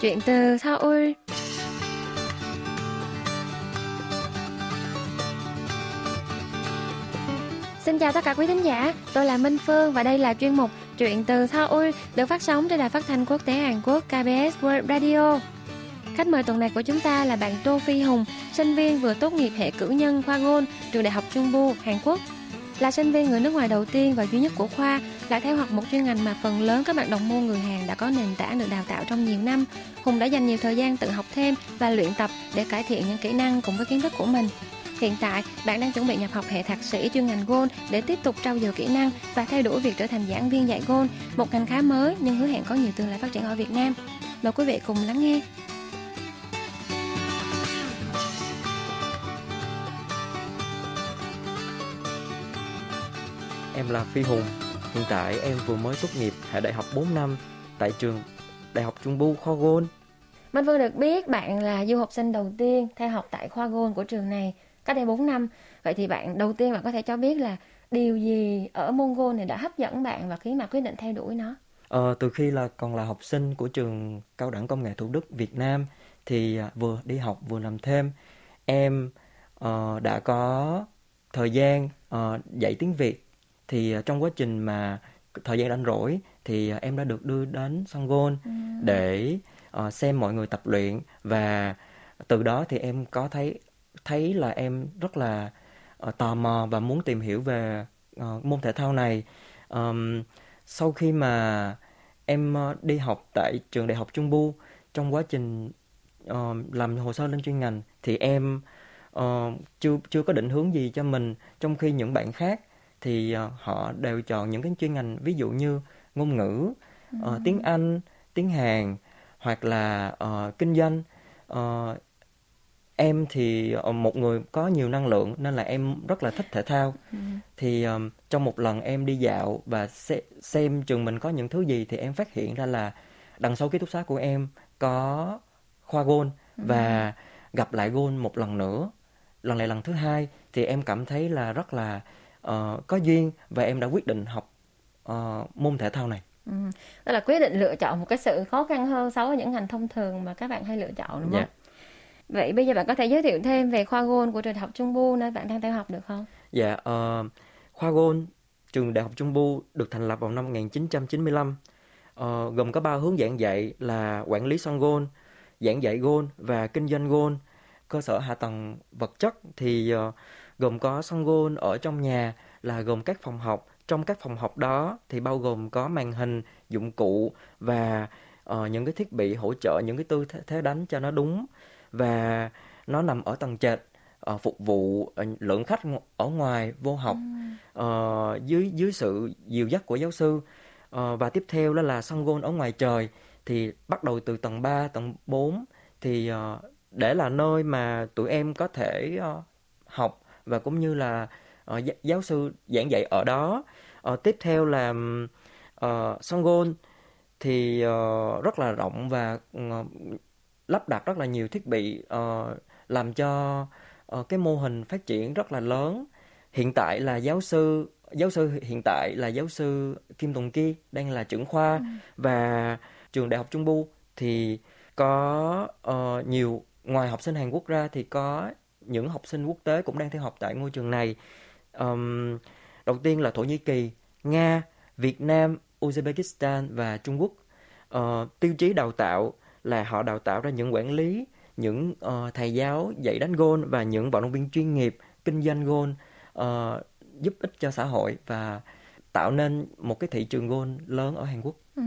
Chuyện từ Seoul. Xin chào tất cả quý thính giả, tôi là Minh Phương và đây là chuyên mục Chuyện từ Seoul được phát sóng trên đài phát thanh quốc tế Hàn Quốc KBS World Radio. Khách mời tuần này của chúng ta là bạn Tô Phi Hùng, sinh viên vừa tốt nghiệp hệ cử nhân khoa ngôn, trường Đại học Trung Bu, Hàn Quốc. Là sinh viên người nước ngoài đầu tiên và duy nhất của khoa, lại theo học một chuyên ngành mà phần lớn các bạn đồng môn người Hàn đã có nền tảng được đào tạo trong nhiều năm. Hùng đã dành nhiều thời gian tự học thêm và luyện tập để cải thiện những kỹ năng cùng với kiến thức của mình. Hiện tại, bạn đang chuẩn bị nhập học hệ thạc sĩ chuyên ngành Gôn để tiếp tục trau dồi kỹ năng và theo đuổi việc trở thành giảng viên dạy Gôn, một ngành khá mới nhưng hứa hẹn có nhiều tương lai phát triển ở Việt Nam. Mời quý vị cùng lắng nghe. Em là Phi Hùng. Hiện tại em vừa mới tốt nghiệp hệ đại học 4 năm tại trường Đại học Trung Bu Kho Gôn. Minh Phương được biết bạn là du học sinh đầu tiên theo học tại khoa Gôn của trường này cách đây 4 năm. Vậy thì bạn đầu tiên bạn có thể cho biết là điều gì ở môn Gôn này đã hấp dẫn bạn và khiến mà quyết định theo đuổi nó? Ờ, từ khi là còn là học sinh của trường Cao đẳng Công nghệ Thủ Đức Việt Nam thì à, vừa đi học vừa làm thêm em uh, đã có thời gian uh, dạy tiếng Việt thì uh, trong quá trình mà thời gian rảnh rỗi thì uh, em đã được đưa đến Songgon ừ. để uh, xem mọi người tập luyện và từ đó thì em có thấy thấy là em rất là uh, tò mò và muốn tìm hiểu về uh, môn thể thao này um, sau khi mà em uh, đi học tại trường đại học Trung Bu trong quá trình uh, làm hồ sơ lên chuyên ngành thì em uh, chưa chưa có định hướng gì cho mình trong khi những bạn khác thì uh, họ đều chọn những cái chuyên ngành ví dụ như ngôn ngữ uh, ừ. tiếng Anh tiếng Hàn hoặc là uh, kinh doanh uh, em thì uh, một người có nhiều năng lượng nên là em rất là thích thể thao ừ. thì um, trong một lần em đi dạo và se- xem trường mình có những thứ gì thì em phát hiện ra là đằng sau ký túc xá của em có khoa gôn ừ. và gặp lại gôn một lần nữa lần này lần thứ hai thì em cảm thấy là rất là uh, có duyên và em đã quyết định học uh, môn thể thao này Ừ. Đó là quyết định lựa chọn một cái sự khó khăn hơn so với những ngành thông thường mà các bạn hay lựa chọn đúng không? Yeah. Vậy bây giờ bạn có thể giới thiệu thêm về khoa Gôn của trường đại học Trung Bu nơi bạn đang theo học được không? Dạ, uh, khoa Gôn trường đại học Trung Bu được thành lập vào năm 1995. Uh, gồm có ba hướng giảng dạy là quản lý sân gôn, giảng dạy gôn và kinh doanh gôn. Cơ sở hạ tầng vật chất thì uh, gồm có sân gôn ở trong nhà là gồm các phòng học. Trong các phòng học đó thì bao gồm có màn hình, dụng cụ và uh, những cái thiết bị hỗ trợ những cái tư thế đánh cho nó đúng. Và nó nằm ở tầng trệt uh, phục vụ uh, lượng khách ở ngoài vô học. Uh, dưới dưới sự dìu dắt của giáo sư. Uh, và tiếp theo đó là sân gôn ở ngoài trời. Thì bắt đầu từ tầng 3, tầng 4 thì uh, để là nơi mà tụi em có thể uh, học và cũng như là uh, giáo sư giảng dạy ở đó uh, tiếp theo là uh, sân gôn thì uh, rất là rộng và uh, lắp đặt rất là nhiều thiết bị uh, làm cho uh, cái mô hình phát triển rất là lớn hiện tại là giáo sư giáo sư hiện tại là giáo sư Kim Tùng Ki đang là trưởng khoa ừ. và trường đại học Trung Bu thì có uh, nhiều ngoài học sinh Hàn Quốc ra thì có những học sinh quốc tế cũng đang theo học tại ngôi trường này um, đầu tiên là Thổ Nhĩ Kỳ Nga Việt Nam Uzbekistan và Trung Quốc uh, tiêu chí đào tạo là họ đào tạo ra những quản lý những uh, thầy giáo dạy đánh gôn và những vận động viên chuyên nghiệp kinh doanh gôn uh, giúp ích cho xã hội và tạo nên một cái thị trường gôn lớn ở Hàn Quốc. Ừ.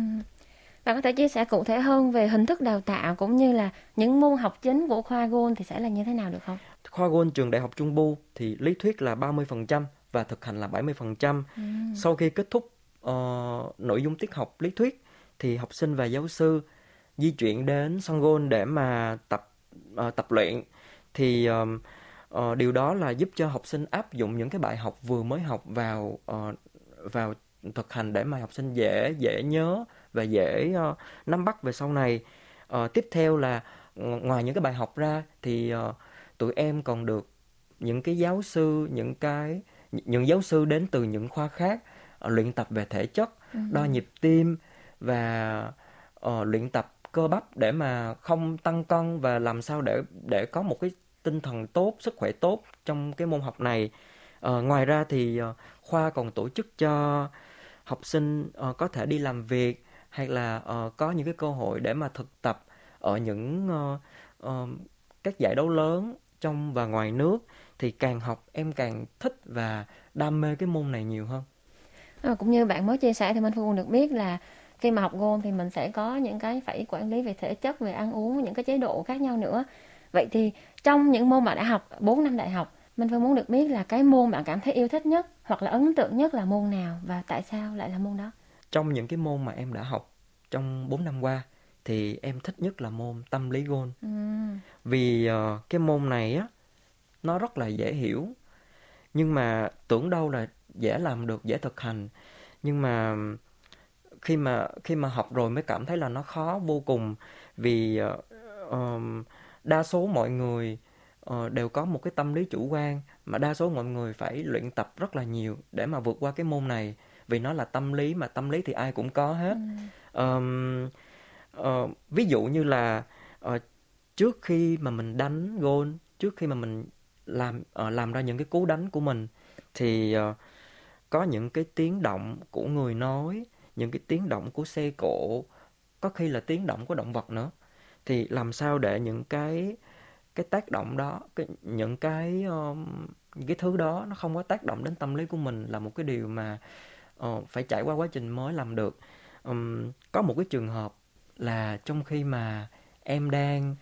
Bạn có thể chia sẻ cụ thể hơn về hình thức đào tạo cũng như là những môn học chính của khoa gôn thì sẽ là như thế nào được không? Khoa gôn trường Đại học Trung Bu thì lý thuyết là 30% và thực hành là 70%. Ừ. Sau khi kết thúc uh, nội dung tiết học lý thuyết thì học sinh và giáo sư di chuyển đến Songgon để mà tập uh, tập luyện thì um, uh, điều đó là giúp cho học sinh áp dụng những cái bài học vừa mới học vào uh, vào thực hành để mà học sinh dễ dễ nhớ và dễ uh, nắm bắt về sau này uh, tiếp theo là ngoài những cái bài học ra thì uh, tụi em còn được những cái giáo sư những cái những giáo sư đến từ những khoa khác uh, luyện tập về thể chất ừ. đo nhịp tim và uh, luyện tập cơ bắp để mà không tăng cân và làm sao để để có một cái tinh thần tốt sức khỏe tốt trong cái môn học này ờ, ngoài ra thì uh, khoa còn tổ chức cho học sinh uh, có thể đi làm việc hay là uh, có những cái cơ hội để mà thực tập ở những uh, uh, các giải đấu lớn trong và ngoài nước thì càng học em càng thích và đam mê cái môn này nhiều hơn. À, cũng như bạn mới chia sẻ thì mình Phương được biết là khi mà học gôn thì mình sẽ có những cái phải quản lý về thể chất, về ăn uống, những cái chế độ khác nhau nữa. Vậy thì trong những môn bạn đã học 4 năm đại học, mình Phương muốn được biết là cái môn bạn cảm thấy yêu thích nhất hoặc là ấn tượng nhất là môn nào và tại sao lại là môn đó? Trong những cái môn mà em đã học trong 4 năm qua thì em thích nhất là môn tâm lý gôn. Ừ. Vì uh, cái môn này á nó rất là dễ hiểu. Nhưng mà tưởng đâu là dễ làm được, dễ thực hành. Nhưng mà khi mà khi mà học rồi mới cảm thấy là nó khó vô cùng vì uh, um, đa số mọi người uh, đều có một cái tâm lý chủ quan mà đa số mọi người phải luyện tập rất là nhiều để mà vượt qua cái môn này vì nó là tâm lý mà tâm lý thì ai cũng có hết ừ. um, uh, ví dụ như là uh, trước khi mà mình đánh gôn trước khi mà mình làm uh, làm ra những cái cú đánh của mình thì uh, có những cái tiếng động của người nói những cái tiếng động của xe cộ có khi là tiếng động của động vật nữa. Thì làm sao để những cái cái tác động đó cái, những cái um, những cái thứ đó nó không có tác động đến tâm lý của mình là một cái điều mà uh, phải trải qua quá trình mới làm được. Um, có một cái trường hợp là trong khi mà em đang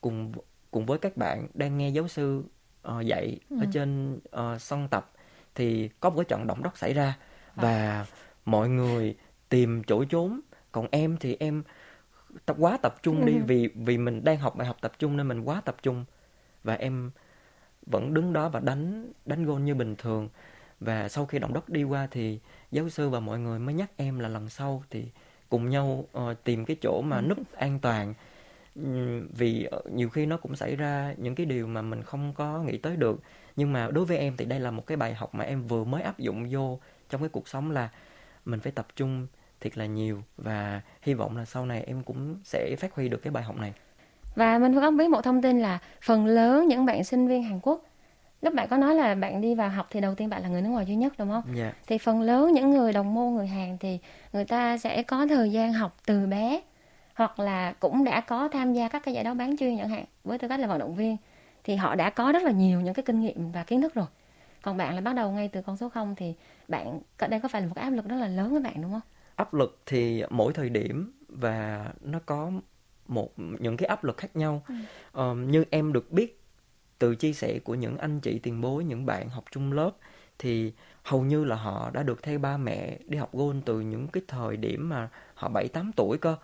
cùng cùng với các bạn đang nghe giáo sư uh, dạy ừ. ở trên uh, sân tập thì có một cái trận động đất xảy ra và mọi người tìm chỗ trốn còn em thì em tập quá tập trung đi ừ. vì vì mình đang học bài học tập trung nên mình quá tập trung và em vẫn đứng đó và đánh đánh gôn như bình thường và sau khi động đất đi qua thì giáo sư và mọi người mới nhắc em là lần sau thì cùng nhau uh, tìm cái chỗ mà núp an toàn. Vì uh, nhiều khi nó cũng xảy ra những cái điều mà mình không có nghĩ tới được. Nhưng mà đối với em thì đây là một cái bài học mà em vừa mới áp dụng vô trong cái cuộc sống là mình phải tập trung thiệt là nhiều và hy vọng là sau này em cũng sẽ phát huy được cái bài học này. Và mình có biết một thông tin là phần lớn những bạn sinh viên Hàn Quốc lúc bạn có nói là bạn đi vào học thì đầu tiên bạn là người nước ngoài duy nhất đúng không? Yeah. Dạ. Thì phần lớn những người đồng môn người Hàn thì người ta sẽ có thời gian học từ bé hoặc là cũng đã có tham gia các cái giải đấu bán chuyên chẳng hạn với tư cách là vận động viên thì họ đã có rất là nhiều những cái kinh nghiệm và kiến thức rồi. Còn bạn là bắt đầu ngay từ con số 0 thì bạn đây có phải là một cái áp lực rất là lớn với bạn đúng không? áp lực thì mỗi thời điểm và nó có một những cái áp lực khác nhau ừ. um, như em được biết từ chia sẻ của những anh chị tiền bối những bạn học chung lớp thì hầu như là họ đã được theo ba mẹ đi học gôn từ những cái thời điểm mà họ 7 8 tuổi cơ.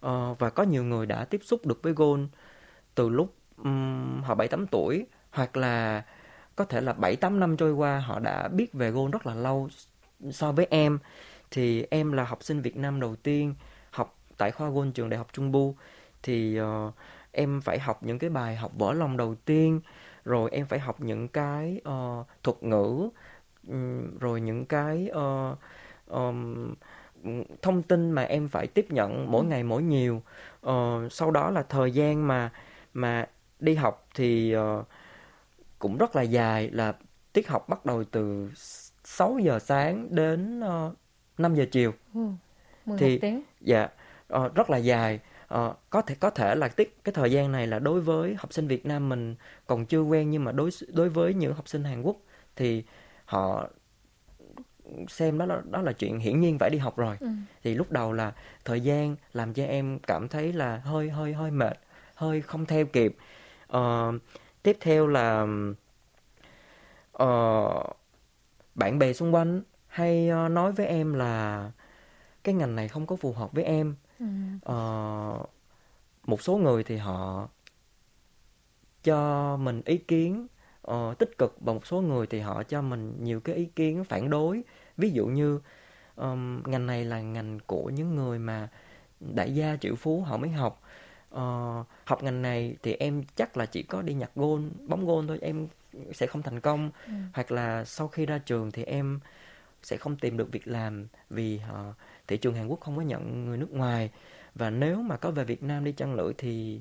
Ờ, và có nhiều người đã tiếp xúc được với gôn từ lúc um, họ 7 8 tuổi hoặc là có thể là 7 8 năm trôi qua họ đã biết về gôn rất là lâu so với em thì em là học sinh Việt Nam đầu tiên học tại khoa Gôn trường Đại học Trung Bu thì uh, em phải học những cái bài học võ lòng đầu tiên rồi em phải học những cái uh, thuật ngữ um, rồi những cái uh, um, thông tin mà em phải tiếp nhận mỗi ngày mỗi nhiều. Uh, sau đó là thời gian mà mà đi học thì uh, cũng rất là dài là tiết học bắt đầu từ 6 giờ sáng đến uh, 5 giờ chiều. Ừ, thì tiếng. dạ uh, rất là dài uh, có thể có thể là tiết cái thời gian này là đối với học sinh Việt Nam mình còn chưa quen nhưng mà đối đối với những học sinh Hàn Quốc thì họ xem đó là đó là chuyện hiển nhiên phải đi học rồi. Ừ. thì lúc đầu là thời gian làm cho em cảm thấy là hơi hơi hơi mệt hơi không theo kịp. Uh, tiếp theo là uh, bạn bè xung quanh hay uh, nói với em là cái ngành này không có phù hợp với em ừ. uh, một số người thì họ cho mình ý kiến uh, tích cực và một số người thì họ cho mình nhiều cái ý kiến phản đối ví dụ như um, ngành này là ngành của những người mà đại gia triệu phú họ mới học uh, học ngành này thì em chắc là chỉ có đi nhặt gôn bóng gôn thôi em sẽ không thành công ừ. hoặc là sau khi ra trường thì em sẽ không tìm được việc làm vì uh, thị trường Hàn Quốc không có nhận người nước ngoài. Và nếu mà có về Việt Nam đi chăng nữa thì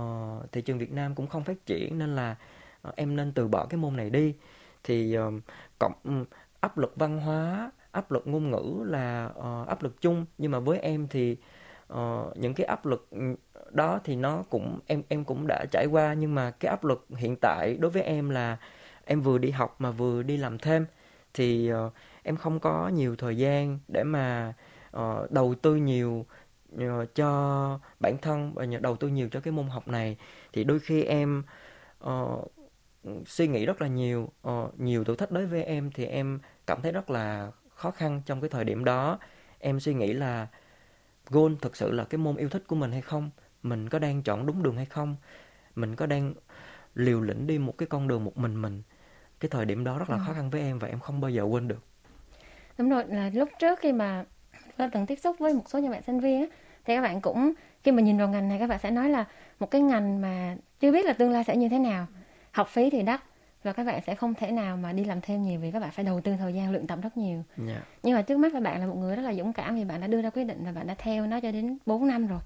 uh, thị trường Việt Nam cũng không phát triển nên là uh, em nên từ bỏ cái môn này đi. Thì uh, cộng um, áp lực văn hóa áp lực ngôn ngữ là uh, áp lực chung. Nhưng mà với em thì uh, những cái áp lực ừ, đó thì nó cũng em em cũng đã trải qua. Nhưng mà cái áp lực hiện tại đối với em là em vừa đi học mà vừa đi làm thêm. Thì uh, em không có nhiều thời gian để mà uh, đầu tư nhiều uh, cho bản thân và đầu tư nhiều cho cái môn học này thì đôi khi em uh, suy nghĩ rất là nhiều uh, nhiều thử thách đối với em thì em cảm thấy rất là khó khăn trong cái thời điểm đó. Em suy nghĩ là goal thực sự là cái môn yêu thích của mình hay không mình có đang chọn đúng đường hay không mình có đang liều lĩnh đi một cái con đường một mình mình. Cái thời điểm đó rất là ừ. khó khăn với em và em không bao giờ quên được. Đúng rồi là lúc trước khi mà tôi từng tiếp xúc với một số nhà bạn sinh viên á thì các bạn cũng khi mà nhìn vào ngành này các bạn sẽ nói là một cái ngành mà chưa biết là tương lai sẽ như thế nào học phí thì đắt và các bạn sẽ không thể nào mà đi làm thêm nhiều vì các bạn phải đầu tư thời gian luyện tập rất nhiều yeah. Dạ. nhưng mà trước mắt là bạn là một người rất là dũng cảm vì bạn đã đưa ra quyết định và bạn đã theo nó cho đến 4 năm rồi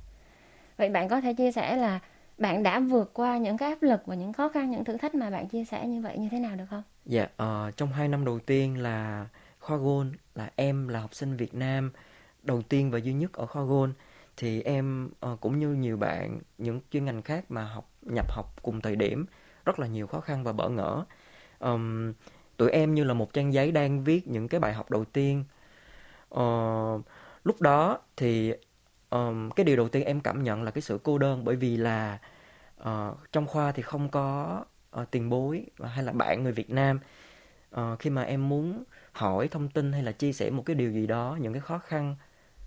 vậy bạn có thể chia sẻ là bạn đã vượt qua những cái áp lực và những khó khăn những thử thách mà bạn chia sẻ như vậy như thế nào được không dạ uh, trong hai năm đầu tiên là khoa gôn là em là học sinh Việt Nam đầu tiên và duy nhất ở khoa gôn thì em ờ, cũng như nhiều bạn những chuyên ngành khác mà học nhập học cùng thời điểm rất là nhiều khó khăn và bỡ ngỡ. Um, tụi em như là một trang giấy đang viết những cái bài học đầu tiên. Uh, lúc đó thì um, cái điều đầu tiên em cảm nhận là cái sự cô đơn bởi vì là uh, trong khoa thì không có uh, tiền bối hay là bạn người Việt Nam. Uh, khi mà em muốn hỏi thông tin hay là chia sẻ một cái điều gì đó những cái khó khăn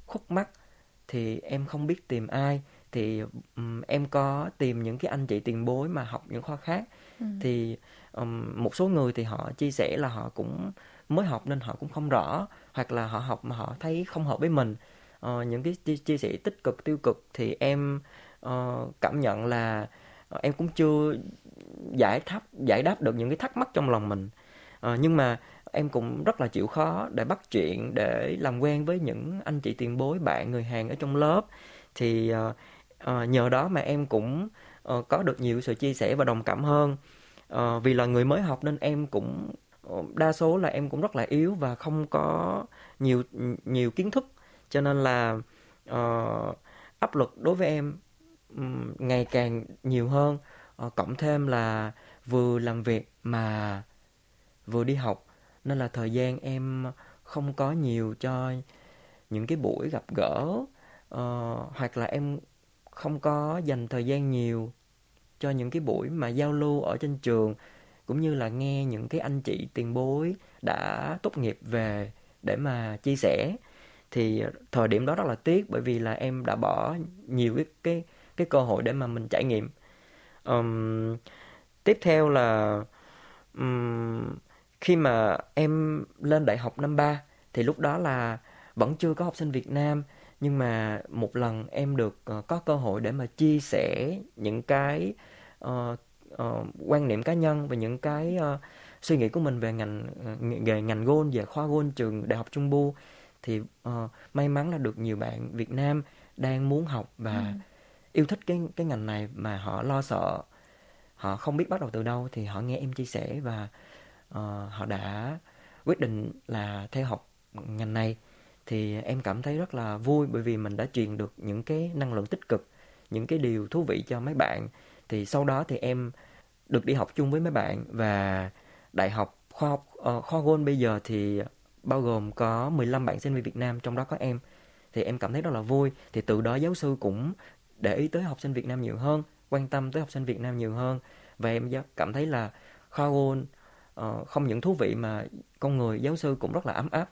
khúc mắc thì em không biết tìm ai. Thì um, em có tìm những cái anh chị tiền bối mà học những khoa khác. Ừ. thì um, một số người thì họ chia sẻ là họ cũng mới học nên họ cũng không rõ hoặc là họ học mà họ thấy không hợp với mình. Uh, những cái chia, chia sẻ tích cực tiêu cực thì em uh, cảm nhận là uh, em cũng chưa giải tháp giải đáp được những cái thắc mắc trong lòng mình. Uh, nhưng mà em cũng rất là chịu khó để bắt chuyện để làm quen với những anh chị tiền bối bạn người hàng ở trong lớp. Thì uh, uh, nhờ đó mà em cũng uh, có được nhiều sự chia sẻ và đồng cảm hơn. Uh, vì là người mới học nên em cũng đa số là em cũng rất là yếu và không có nhiều nhiều kiến thức. Cho nên là uh, áp lực đối với em um, ngày càng nhiều hơn. Uh, cộng thêm là vừa làm việc mà vừa đi học nên là thời gian em không có nhiều cho những cái buổi gặp gỡ. Uh, hoặc là em không có dành thời gian nhiều cho những cái buổi mà giao lưu ở trên trường cũng như là nghe những cái anh chị tiền bối đã tốt nghiệp về để mà chia sẻ. Thì thời điểm đó rất là tiếc bởi vì là em đã bỏ nhiều cái cái cái cơ hội để mà mình trải nghiệm. Um, tiếp theo là um, khi mà em lên đại học năm ba thì lúc đó là vẫn chưa có học sinh Việt Nam nhưng mà một lần em được uh, có cơ hội để mà chia sẻ những cái uh, uh, quan niệm cá nhân và những cái uh, suy nghĩ của mình về ngành về ngành gôn về khoa gôn trường đại học Trung Bu thì uh, may mắn là được nhiều bạn Việt Nam đang muốn học và ừ. yêu thích cái cái ngành này mà họ lo sợ họ không biết bắt đầu từ đâu thì họ nghe em chia sẻ và uh, họ đã quyết định là theo học ngành này. Thì em cảm thấy rất là vui bởi vì mình đã truyền được những cái năng lượng tích cực những cái điều thú vị cho mấy bạn. Thì sau đó thì em được đi học chung với mấy bạn và đại học khoa học uh, khoa gôn bây giờ thì bao gồm có 15 bạn sinh viên Việt Nam trong đó có em. Thì em cảm thấy rất là vui. Thì từ đó giáo sư cũng để ý tới học sinh Việt Nam nhiều hơn quan tâm tới học sinh Việt Nam nhiều hơn. Và em cảm thấy là khoa gôn uh, không những thú vị mà con người giáo sư cũng rất là ấm áp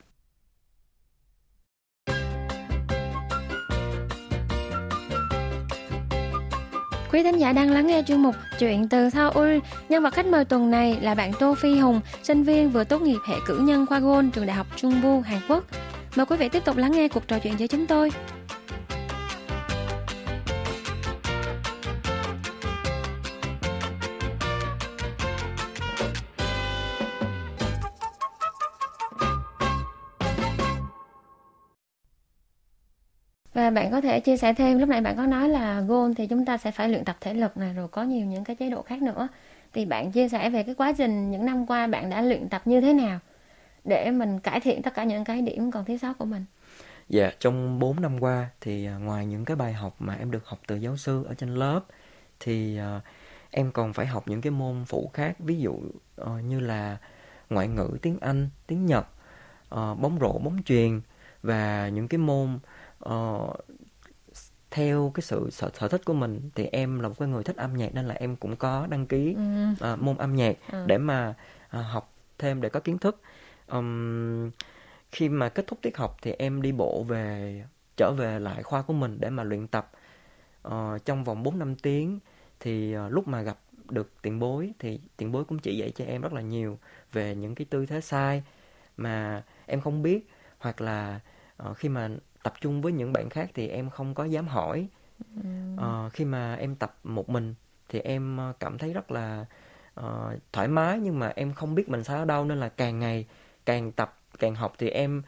Quý thính giả đang lắng nghe chuyên mục Chuyện từ Seoul. Nhân vật khách mời tuần này là bạn Tô Phi Hùng, sinh viên vừa tốt nghiệp hệ cử nhân khoa Gôn trường Đại học Trung Bu, Hàn Quốc. Mời quý vị tiếp tục lắng nghe cuộc trò chuyện với chúng tôi. Và bạn có thể chia sẻ thêm lúc nãy bạn có nói là gôn thì chúng ta sẽ phải luyện tập thể lực này rồi có nhiều những cái chế độ khác nữa. Thì bạn chia sẻ về cái quá trình những năm qua bạn đã luyện tập như thế nào để mình cải thiện tất cả những cái điểm còn thiếu sót của mình. Dạ, trong 4 năm qua thì à, ngoài những cái bài học mà em được học từ giáo sư ở trên lớp thì uh, em còn phải học những cái môn phụ khác, ví dụ uh, như là ngoại ngữ, tiếng Anh, tiếng Nhật, uh, bóng rổ, bóng chuyền và những cái môn uh, theo cái sự sở, sở thích của mình thì em là một cái người thích âm nhạc nên là em cũng có đăng ký ừ. uh, môn âm nhạc ừ. để mà uh, học thêm để có kiến thức um, khi mà kết thúc tiết học thì em đi bộ về trở về lại khoa của mình để mà luyện tập uh, trong vòng 4 năm tiếng thì uh, lúc mà gặp được tiền bối thì tiền bối cũng chỉ dạy cho em rất là nhiều về những cái tư thế sai mà em không biết hoặc là uh, khi mà tập trung với những bạn khác thì em không có dám hỏi. Uh, khi mà em tập một mình thì em cảm thấy rất là uh, thoải mái nhưng mà em không biết mình sai ở đâu nên là càng ngày càng tập càng học thì em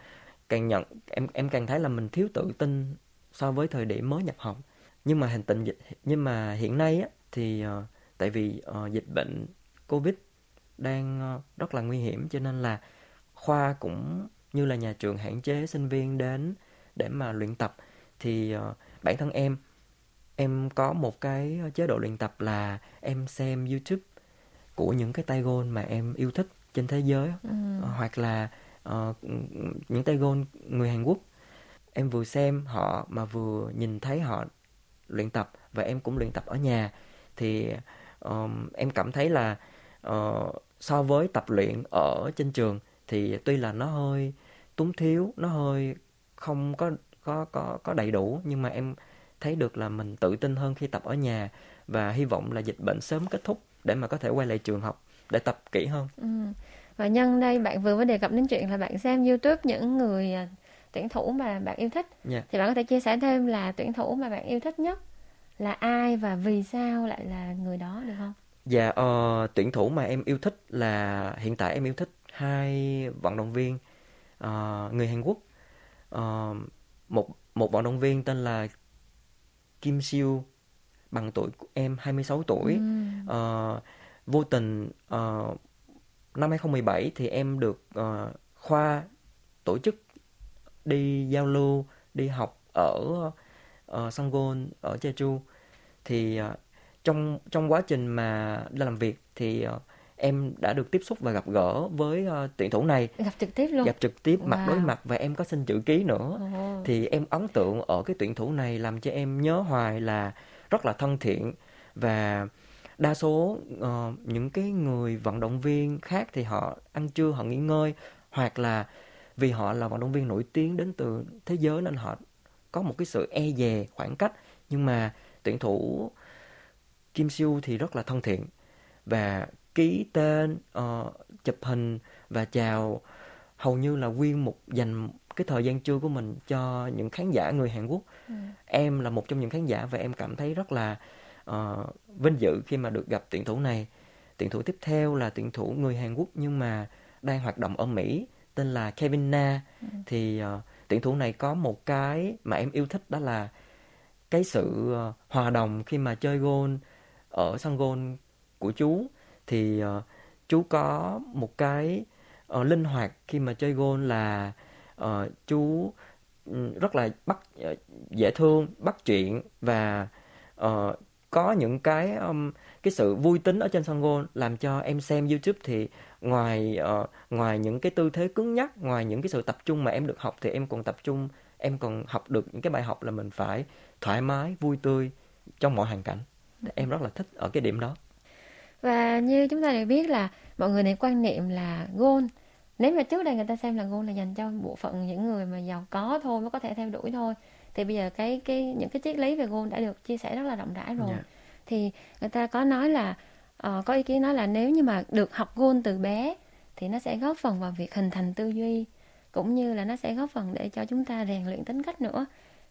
càng nhận em em càng thấy là mình thiếu tự tin so với thời điểm mới nhập học. Nhưng mà hình tình dịch nhưng mà hiện nay á thì uh, tại vì uh, dịch bệnh covid đang uh, rất là nguy hiểm cho nên là khoa cũng như là nhà trường hạn chế sinh viên đến để mà luyện tập. Thì uh, bản thân em em có một cái chế độ luyện tập là em xem YouTube của những cái tay gôn mà em yêu thích trên thế giới ừ. uh, hoặc là uh, những tay gôn người Hàn Quốc. Em vừa xem họ mà vừa nhìn thấy họ luyện tập và em cũng luyện tập ở nhà. Thì um, em cảm thấy là uh, so với tập luyện ở trên trường thì tuy là nó hơi túng thiếu nó hơi không có có có có đầy đủ nhưng mà em thấy được là mình tự tin hơn khi tập ở nhà và hy vọng là dịch bệnh sớm kết thúc để mà có thể quay lại trường học để tập kỹ hơn. Ừ. Và nhân đây bạn vừa mới đề cập đến chuyện là bạn xem YouTube những người à, tuyển thủ mà bạn yêu thích. Yeah. Dạ. Thì bạn có thể chia sẻ thêm là tuyển thủ mà bạn yêu thích nhất là ai và vì sao lại là người đó được không? Dạ, uh, tuyển thủ mà em yêu thích là hiện tại em yêu thích hai vận động viên uh, người Hàn Quốc. Uh, một một vận động viên tên là Kim Siêu bằng tuổi của em 26 tuổi. Ừ. Uh, vô tình uh, năm 2017 thì em được uh, khoa tổ chức đi giao lưu, đi học ở uh, Sangwon ở Jeju thì uh, trong trong quá trình mà làm việc thì uh, em đã được tiếp xúc và gặp gỡ với uh, tuyển thủ này. Gặp trực tiếp luôn. Gặp trực tiếp wow. mặt đối mặt và em có xin chữ ký nữa. Oh. thì em ấn tượng ở cái tuyển thủ này làm cho em nhớ hoài là rất là thân thiện. Và đa số uh, những cái người vận động viên khác thì họ ăn trưa họ nghỉ ngơi. Hoặc là vì họ là vận động viên nổi tiếng đến từ thế giới nên họ có một cái sự e dè khoảng cách. Nhưng mà tuyển thủ Kim Siêu thì rất là thân thiện. Và ký tên uh, chụp hình và chào hầu như là nguyên một dành cái thời gian trưa của mình cho những khán giả người Hàn Quốc ừ. em là một trong những khán giả và em cảm thấy rất là uh, vinh dự khi mà được gặp tuyển thủ này tuyển thủ tiếp theo là tuyển thủ người Hàn Quốc nhưng mà đang hoạt động ở Mỹ tên là Kevin Na ừ. thì uh, tuyển thủ này có một cái mà em yêu thích đó là cái sự uh, hòa đồng khi mà chơi gôn ở sân gôn của chú thì uh, chú có một cái uh, linh hoạt khi mà chơi gôn là uh, chú um, rất là bắt uh, dễ thương bắt chuyện và uh, có những cái um, cái sự vui tính ở trên sân gôn làm cho em xem YouTube thì ngoài uh, ngoài những cái tư thế cứng nhắc ngoài những cái sự tập trung mà em được học thì em còn tập trung em còn học được những cái bài học là mình phải thoải mái vui tươi trong mọi hoàn cảnh. Em rất là thích ở cái điểm đó và như chúng ta đều biết là mọi người này quan niệm là gôn nếu mà trước đây người ta xem là gôn là dành cho bộ phận những người mà giàu có thôi mới có thể theo đuổi thôi thì bây giờ cái cái những cái triết lý về gôn đã được chia sẻ rất là rộng rãi rồi yeah. Dạ. thì người ta có nói là uh, có ý kiến nói là nếu như mà được học gôn từ bé thì nó sẽ góp phần vào việc hình thành tư duy cũng như là nó sẽ góp phần để cho chúng ta rèn luyện tính cách nữa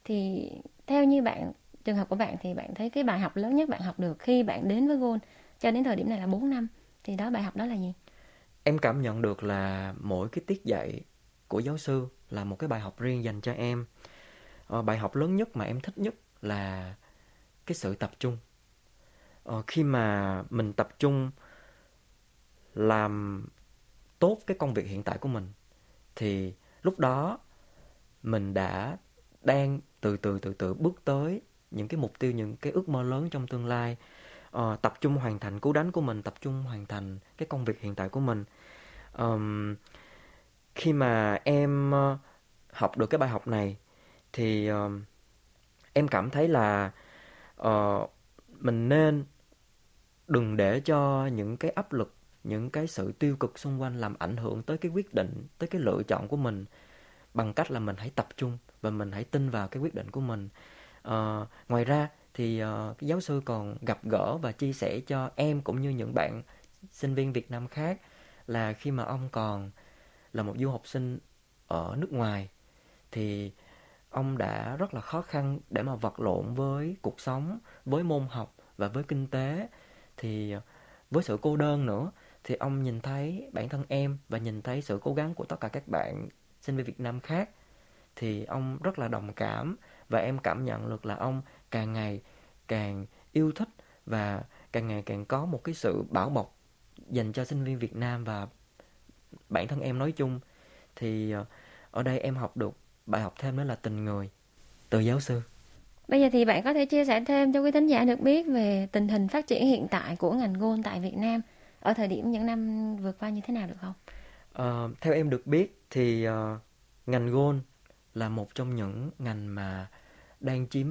thì theo như bạn trường hợp của bạn thì bạn thấy cái bài học lớn nhất bạn học được khi bạn đến với gôn cho đến thời điểm này là 4 năm. Thì đó bài học đó là gì? Em cảm nhận được là mỗi cái tiết dạy của giáo sư là một cái bài học riêng dành cho em. Ờ, bài học lớn nhất mà em thích nhất là cái sự tập trung. Ờ, khi mà mình tập trung làm tốt cái công việc hiện tại của mình thì lúc đó mình đã đang từ từ từ từ bước tới những cái mục tiêu những cái ước mơ lớn trong tương lai uh, tập trung hoàn thành cú đánh của mình tập trung hoàn thành cái công việc hiện tại của mình. Um, khi mà em uh, học được cái bài học này thì uh, em cảm thấy là uh, mình nên đừng để cho những cái áp lực những cái sự tiêu cực xung quanh làm ảnh hưởng tới cái quyết định tới cái lựa chọn của mình bằng cách là mình hãy tập trung và mình hãy tin vào cái quyết định của mình. Uh, ngoài ra thì uh, cái giáo sư còn gặp gỡ và chia sẻ cho em cũng như những bạn sinh viên Việt Nam khác là khi mà ông còn là một du học sinh ở nước ngoài thì ông đã rất là khó khăn để mà vật lộn với cuộc sống, với môn học và với kinh tế. Thì ờ, với sự cô đơn nữa thì ông nhìn thấy bản thân em và nhìn thấy sự cố gắng của tất cả các bạn sinh viên Việt Nam khác. Thì ông rất là đồng cảm và em cảm nhận được là ông càng ngày càng yêu thích và càng ngày càng có một cái sự bảo bọc dành cho sinh viên Việt Nam và bản thân em nói chung thì ờ, ở đây em học được bài học thêm đó là tình người từ giáo sư. Bây giờ thì bạn có thể chia sẻ thêm cho quý thính giả được biết về tình hình phát triển hiện tại của ngành gôn tại Việt Nam ở thời điểm những năm vừa qua như thế nào được không? Uh, theo em được biết thì uh, ngành gôn là một trong những ngành mà đang chiếm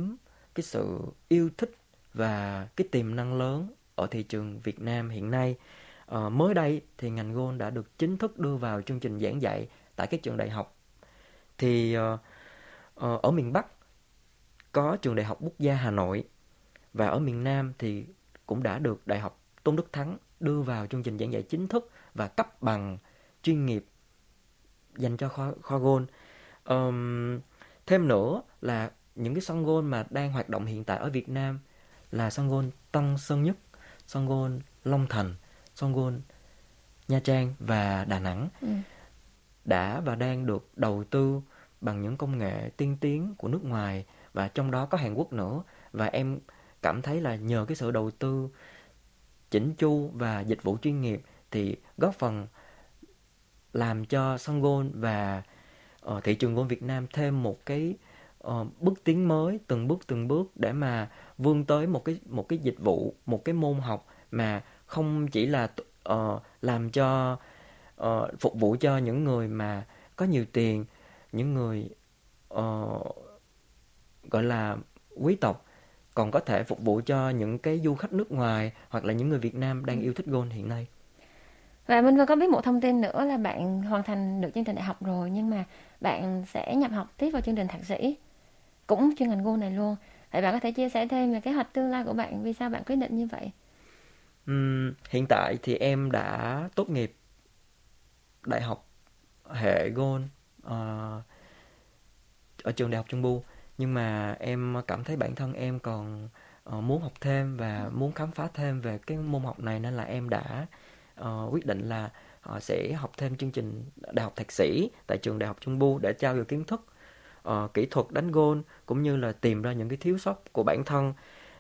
cái sự yêu thích và cái tiềm năng lớn ở thị trường Việt Nam hiện nay. À, mới đây thì ngành gôn đã được chính thức đưa vào chương trình giảng dạy tại các trường đại học. Thì à, ở miền Bắc có trường đại học quốc gia Hà Nội và ở miền Nam thì cũng đã được Đại học Tôn Đức Thắng đưa vào chương trình giảng dạy chính thức và cấp bằng chuyên nghiệp dành cho khoa, khoa gôn. Um, thêm nữa là những cái sân gôn mà đang hoạt động hiện tại ở Việt Nam là sân gôn Tân Sơn Nhất, sân gôn Long Thành, sân gôn Nha Trang và Đà Nẵng ừ. đã và đang được đầu tư bằng những công nghệ tiên tiến của nước ngoài và trong đó có Hàn Quốc nữa và em cảm thấy là nhờ cái sự đầu tư chỉnh chu và dịch vụ chuyên nghiệp thì góp phần làm cho sân gôn và uh, thị trường gôn Việt Nam thêm một cái uh, bước tiến mới từng bước từng bước để mà vươn tới một cái một cái dịch vụ một cái môn học mà không chỉ là uh, làm cho uh, phục vụ cho những người mà có nhiều tiền những người uh, gọi là quý tộc còn có thể phục vụ cho những cái du khách nước ngoài hoặc là những người Việt Nam đang ừ. yêu thích golf hiện nay. Và Minh Vân có biết một thông tin nữa là bạn hoàn thành được chương trình đại học rồi nhưng mà bạn sẽ nhập học tiếp vào chương trình thạc sĩ cũng chuyên ngành ngôn này luôn. Vậy bạn có thể chia sẻ thêm về kế hoạch tương lai của bạn vì sao bạn quyết định như vậy? Uhm, hiện tại thì em đã tốt nghiệp đại học hệ ngôn uh, ờ, ở trường đại học Trung Bu nhưng mà em cảm thấy bản thân em còn uh, muốn học thêm và muốn khám phá thêm về cái môn học này nên là em đã uh, quyết định là uh, sẽ học thêm chương trình đại học thạc sĩ tại trường đại học Trung Bu để trao dồi kiến thức uh, kỹ thuật đánh gôn cũng như là tìm ra những cái thiếu sót của bản thân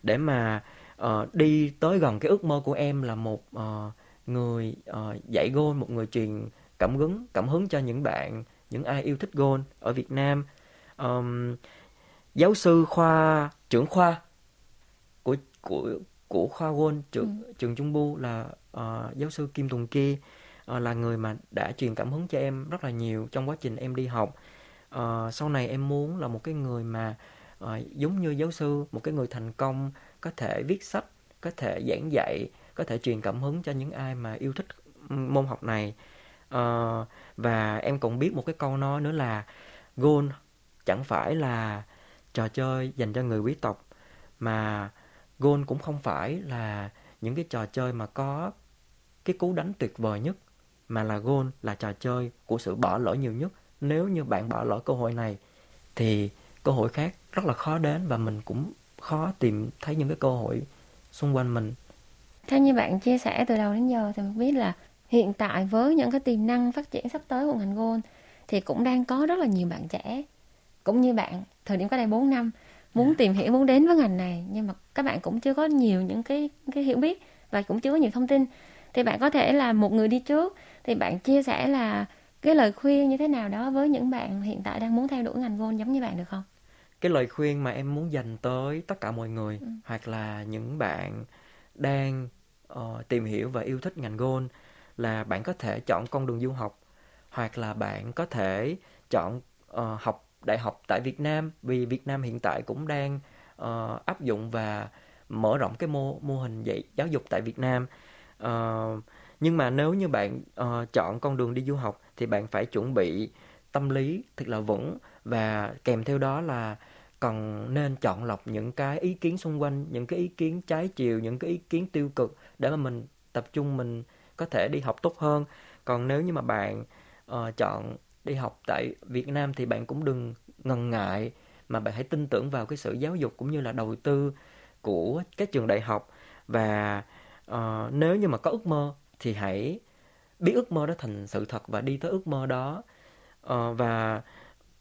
để mà uh, đi tới gần cái ước mơ của em là một uh, người uh, dạy gôn một người truyền cảm hứng cảm hứng cho những bạn những ai yêu thích gôn ở Việt Nam. Um, giáo sư khoa trưởng khoa của của của khoa Won trường ừ. trường Trung Bu là uh, giáo sư Kim Tùng Ki uh, là người mà đã truyền cảm hứng cho em rất là nhiều trong quá trình em đi học. Uh, sau này em muốn là một cái người mà uh, giống như giáo sư, một cái người thành công có thể viết sách, có thể giảng dạy, có thể truyền cảm hứng cho những ai mà yêu thích môn học này. Uh, và em cũng biết một cái câu nói nữa là goal chẳng phải là trò chơi dành cho người quý tộc mà Gôn cũng không phải là những cái trò chơi mà có cái cú đánh tuyệt vời nhất, mà là Gôn là trò chơi của sự bỏ lỡ nhiều nhất. Nếu như bạn bỏ lỡ cơ hội này, thì cơ hội khác rất là khó đến và mình cũng khó tìm thấy những cái cơ hội xung quanh mình. Theo như bạn chia sẻ từ đầu đến giờ thì mình biết là hiện tại với những cái tiềm năng phát triển sắp tới của ngành Gôn thì cũng đang có rất là nhiều bạn trẻ cũng như bạn, thời điểm có đây 4 năm muốn tìm hiểu muốn đến với ngành này nhưng mà các bạn cũng chưa có nhiều những cái cái hiểu biết và cũng chưa có nhiều thông tin thì bạn có thể là một người đi trước thì bạn chia sẻ là cái lời khuyên như thế nào đó với những bạn hiện tại đang muốn theo đuổi ngành gôn giống như bạn được không? Cái lời khuyên mà em muốn dành tới tất cả mọi người ừ. hoặc là những bạn đang uh, tìm hiểu và yêu thích ngành gôn là bạn có thể chọn con đường du học hoặc là bạn có thể chọn uh, học đại học tại Việt Nam vì Việt Nam hiện tại cũng đang uh, áp dụng và mở rộng cái mô mô hình dạy giáo dục tại Việt Nam. Uh, nhưng mà nếu như bạn uh, chọn con đường đi du học thì bạn phải chuẩn bị tâm lý thật là vững và kèm theo đó là cần nên chọn lọc những cái ý kiến xung quanh những cái ý kiến trái chiều những cái ý kiến tiêu cực để mà mình tập trung mình có thể đi học tốt hơn. Còn nếu như mà bạn uh, chọn đi học tại Việt Nam thì bạn cũng đừng ngần ngại mà bạn hãy tin tưởng vào cái sự giáo dục cũng như là đầu tư của các trường đại học. Và uh, nếu như mà có ước mơ thì hãy biến ước mơ đó thành sự thật và đi tới ước mơ đó. Uh, và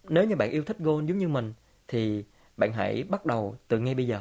nếu như bạn yêu thích golf giống như mình thì bạn hãy bắt đầu từ ngay bây giờ.